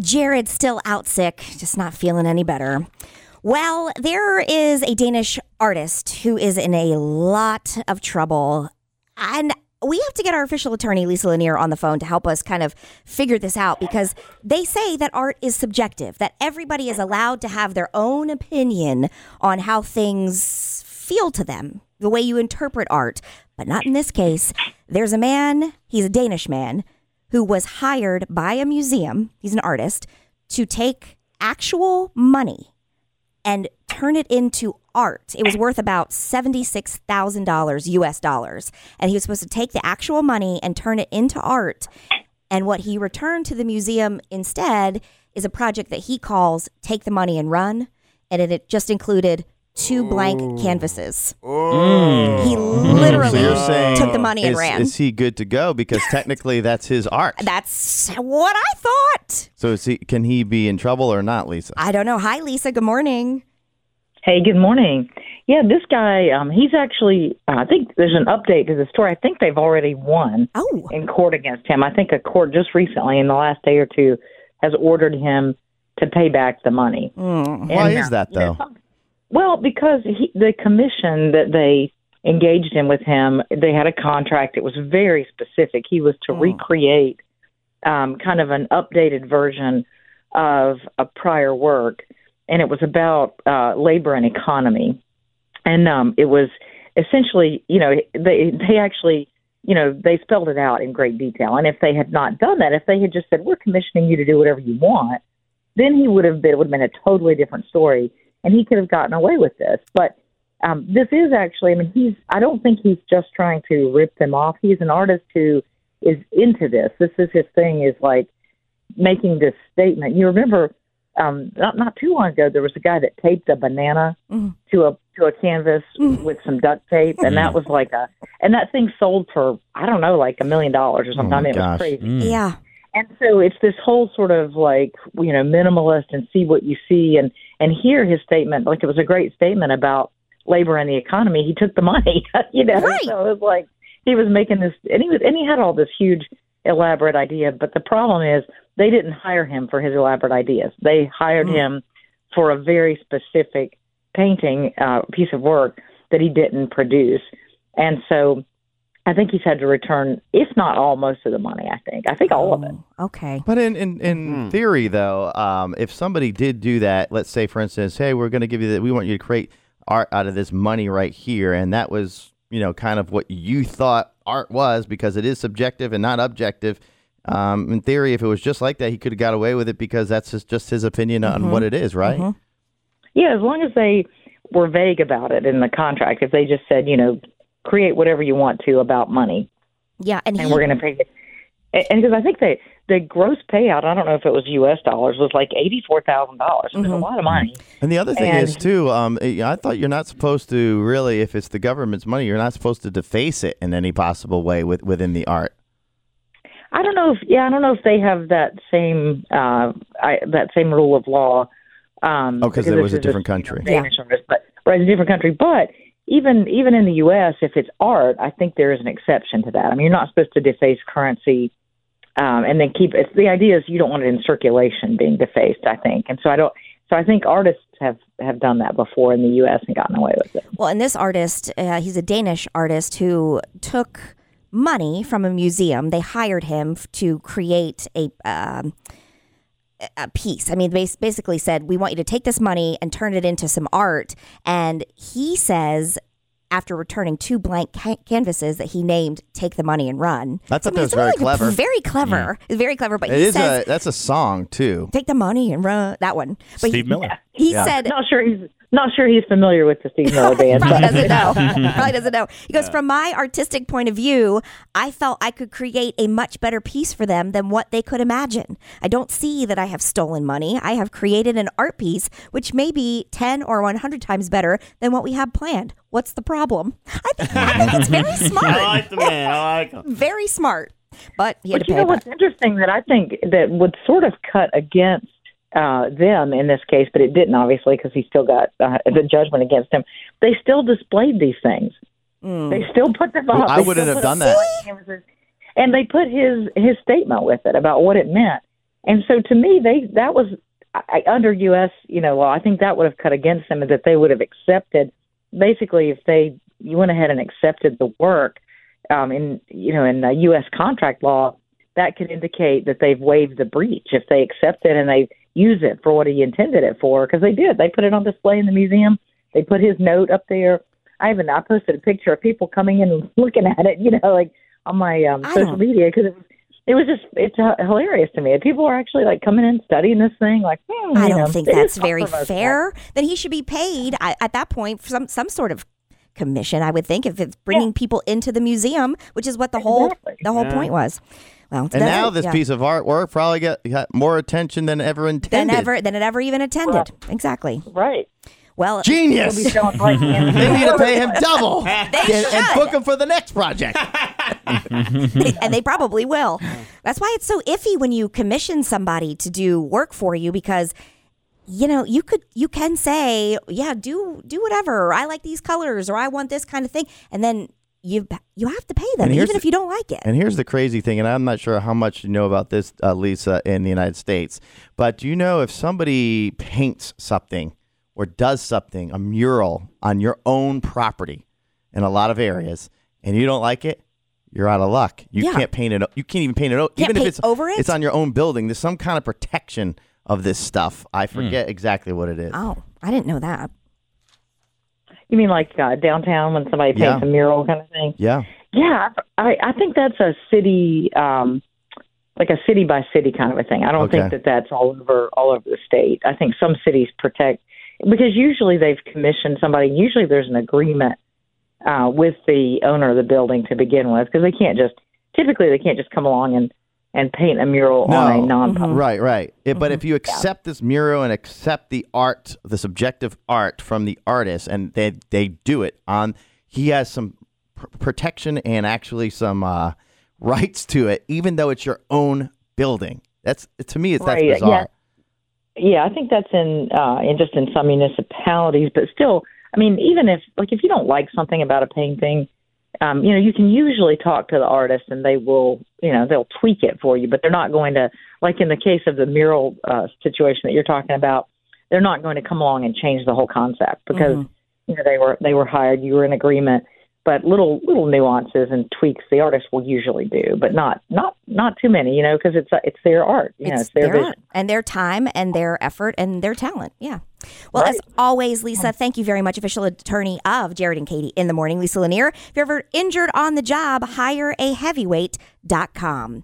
Jared's still out sick, just not feeling any better. Well, there is a Danish artist who is in a lot of trouble. And we have to get our official attorney, Lisa Lanier, on the phone to help us kind of figure this out because they say that art is subjective, that everybody is allowed to have their own opinion on how things feel to them, the way you interpret art. But not in this case. There's a man, he's a Danish man, who was hired by a museum, he's an artist, to take actual money and turn it into art. It was worth about $76,000 US dollars. And he was supposed to take the actual money and turn it into art. And what he returned to the museum instead is a project that he calls Take the Money and Run. And it, just included two blank canvases. He literally So took the money and is, ran. Is he good to go? Because technically that's his art. That's what I thought. So is he, can he be in trouble or not, Lisa? I don't know. Hi, Lisa. Good morning. Hey, good morning. Yeah, this guy, um, he's actually, uh, I think there's an update to the story. I think they've already won Oh, in court against him. I think a court just recently, in the last day or two, has ordered him to pay back the money. Why And, is that you know, though? some- well, because he, the commission that they engaged in with him, they had a contract. It was very specific. He was to recreate um, kind of an updated version of a prior work, and it was about uh, labor and economy. And um, it was essentially, you know, they they actually, you know, they spelled it out in great detail. And if they had not done that, if they had just said, "We're commissioning you to do whatever you want," then he would have been it would have been a totally different story, and he could have gotten away with this. But um, this is actually, I mean, he's I don't think he's just trying to rip them off. He's an artist who is into this. This is his thing. Is like making this statement. You remember um, not not too long ago there was a guy that taped a banana to a to a canvas with some duct tape, and that was like a and that thing sold for I don't know like a million dollars or something. my I mean, it was crazy. yeah. And so it's this whole sort of like you know minimalist and see what you see and and hear his statement like it was a great statement about labor and the economy. He took the money, you know. Right. So it was like he was making this and he was and he had all this huge elaborate idea. But the problem is they didn't hire him for his elaborate ideas. They hired him for a very specific painting uh, piece of work that he didn't produce, and so. I think he's had to return, if not all, most of the money. I think. I think all of it. Okay. But in in, in theory, though, um, if somebody did do that, let's say, for instance, hey, we're going to give you that, we want you to create art out of this money right here, and that was, you know, kind of what you thought art was because it is subjective and not objective. Um, in theory, if it was just like that, he could have got away with it because that's just, just his opinion on what it is, right? Yeah, as long as they were vague about it in the contract. If they just said, you know, create whatever you want to about money, Yeah, and, and he, we're going to pay. And and because I think the the gross payout, I don't know if it was U.S. dollars, was like eighty four thousand dollars. It was a lot of money. And the other thing And- is too, um, I thought you're not supposed to really, if it's the government's money, you're not supposed to deface it in any possible way with, within the art. I don't know if yeah, I don't know if they have that same uh I, that same rule of law. Um, Oh, 'cause because it was this a is different you know, country. Danish artist, but right, it's a different country. But even even in the U.S., if it's art, I think there is an exception to that. I mean, you're not supposed to deface currency, um, and then keep it. The idea is you don't want it in circulation being defaced. I think, and so I don't. So I think artists have have done that before in the U.S. and gotten away with it. well, and this artist, uh, he's a Danish artist who took money from a museum. They hired him to create a. Um, a piece. I mean, bas- basically said, we want you to take this money and turn it into some art. And he says, after returning two blank ca- canvases that he named "Take the Money and Run." I thought So, that was very really clever. Very clever. It's mm. very clever. But It he is says, a that's a song too. "Take the money and run." That one. But Steve he, Miller. He Yeah. said, Not sure he's not sure he's familiar with the Steve Miller Band. probably but- doesn't know. probably doesn't know. He goes, from my artistic point of view, I felt I could create a much better piece for them than what they could imagine. I don't see that I have stolen money. I have created an art piece which may be 10 or 100 times better than what we have planned. What's the problem? I think, I think it's very smart. I like the man. I like him. very smart. But he had But to you pay know it what's interesting that I think that would sort of cut against uh, them in this case, but it didn't obviously because he still got uh, the judgment against him. They still displayed these things. They still put them Well, up. I wouldn't have done that. canvases. And they put his his statement with it about what it meant. And so to me, they that was I, under U.S. You know, well, I think that would have cut against them is that they would have accepted. Basically, if they you went ahead and accepted the work um, in you know in uh, U.S. contract law, that could indicate that they've waived the breach if they accept it and they use it for what he intended it for because they did. They put it on display in the museum. They put his note up there. I even I posted a picture of people coming in and looking at it. You know, like on my um, social media because it was it was just it's uh, hilarious to me. People are actually like coming in studying this thing. Like hmm, I don't know, think that's very fair. Then he should be paid I, at that point for some some sort of commission. I would think if it's bringing people into the museum, which is what the whole Exactly. the whole Yeah. point was. Well, And now it. this Yeah. piece of artwork probably got, got more attention than ever intended. than ever than it ever even attended. Exactly. Right. Well, Genius. They'll be showing right in. They need to pay him double and, and book him for the next project. and they probably will. That's why it's so iffy when you commission somebody to do work for you because you know you could you can say yeah do do whatever I like these colors or I want this kind of thing and then you you have to pay them even here's if you don't like it. And here's the crazy thing, and I'm not sure how much you know about this, uh, Lisa, in the United States, but do you know if somebody paints something or does something, a mural on your own property in a lot of areas, and you don't like it, you're out of luck. You Yeah. can't paint it. You can't even paint it. Can't even if it's over it? It's on your own building. There's some kind of protection of this stuff. I forget exactly what it is. oh, I didn't know that. You mean like uh, downtown when somebody paints Yeah. a mural kind of thing? Yeah. Yeah, I I think that's a city, um, like a city by city kind of a thing. I don't Okay. think that that's all over all over the state. I think some cities protect because usually they've commissioned somebody. Usually there's an agreement uh, with the owner of the building to begin with because they can't just typically they can't just come along and and paint a mural on a No. non Right, right. It- But if you accept this mural and accept the art, the subjective art from the artist, and they they do it on, he has some pr- protection and actually some uh, rights to it, even though it's your own building. That's to me, it's that's bizarre. yeah. Yeah, I think that's in uh in just in some municipalities, but still, I mean, even if like if you don't like something about a painting, um, you know, you can usually talk to the artist and they will, you know, they'll tweak it for you, but they're not going to like in the case of the mural uh situation that you're talking about, they're not going to come along and change the whole concept because you know they were they were hired, you were in agreement. But little little nuances and tweaks the artist will usually do, but not not not too many, you know, because it's uh, it's their art, you know, it's it's their, their and their time and their effort and their talent. Yeah. Well, as always, Lisa, thank you very much, official attorney of Jared and Katie in the morning, Lisa Lanier. If you're ever injured on the job, hire a heavyweight.com.